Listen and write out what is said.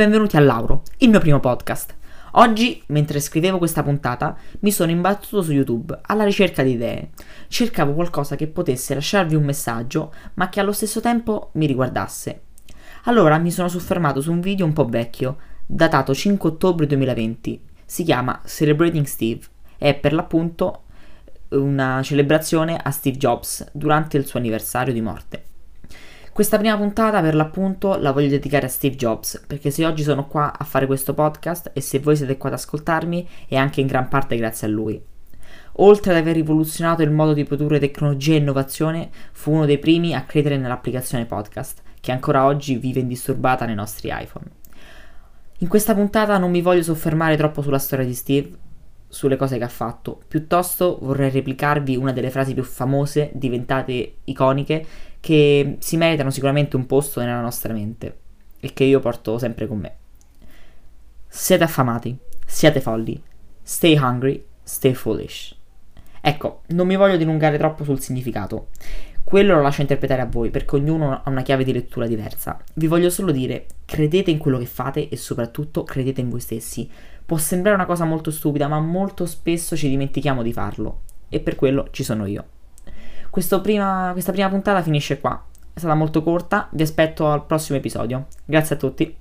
Benvenuti a Lauro, il mio primo podcast. Oggi, mentre scrivevo questa puntata, mi sono imbattuto su YouTube alla ricerca di idee. Cercavo qualcosa che potesse lasciarvi un messaggio, ma che allo stesso tempo mi riguardasse. Allora mi sono soffermato su un video un po' vecchio, datato 5 ottobre 2020. Si chiama Celebrating Steve. È per l'appunto una celebrazione a Steve Jobs durante il suo anniversario di morte. Questa prima puntata per l'appunto la voglio dedicare a Steve Jobs, perché se oggi sono qua a fare questo podcast e se voi siete qua ad ascoltarmi è anche in gran parte grazie a lui. Oltre ad aver rivoluzionato il modo di produrre tecnologia e innovazione, fu uno dei primi a credere nell'applicazione podcast, che ancora oggi vive indisturbata nei nostri iPhone. In questa puntata non mi voglio soffermare troppo sulla storia di Steve, sulle cose che ha fatto, piuttosto vorrei replicarvi una delle frasi più famose, diventate iconiche, che si meritano sicuramente un posto nella nostra mente e che io porto sempre con me. Siete affamati, siate folli, stay hungry, stay foolish. Ecco, non mi voglio dilungare troppo sul significato. Quello lo lascio interpretare a voi, perché ognuno ha una chiave di lettura diversa. Vi voglio solo dire, credete in quello che fate e soprattutto credete in voi stessi. Può sembrare una cosa molto stupida, ma molto spesso ci dimentichiamo di farlo. E per quello ci sono io. Prima, questa prima puntata finisce qua. È stata molto corta, vi aspetto al prossimo episodio. Grazie a tutti.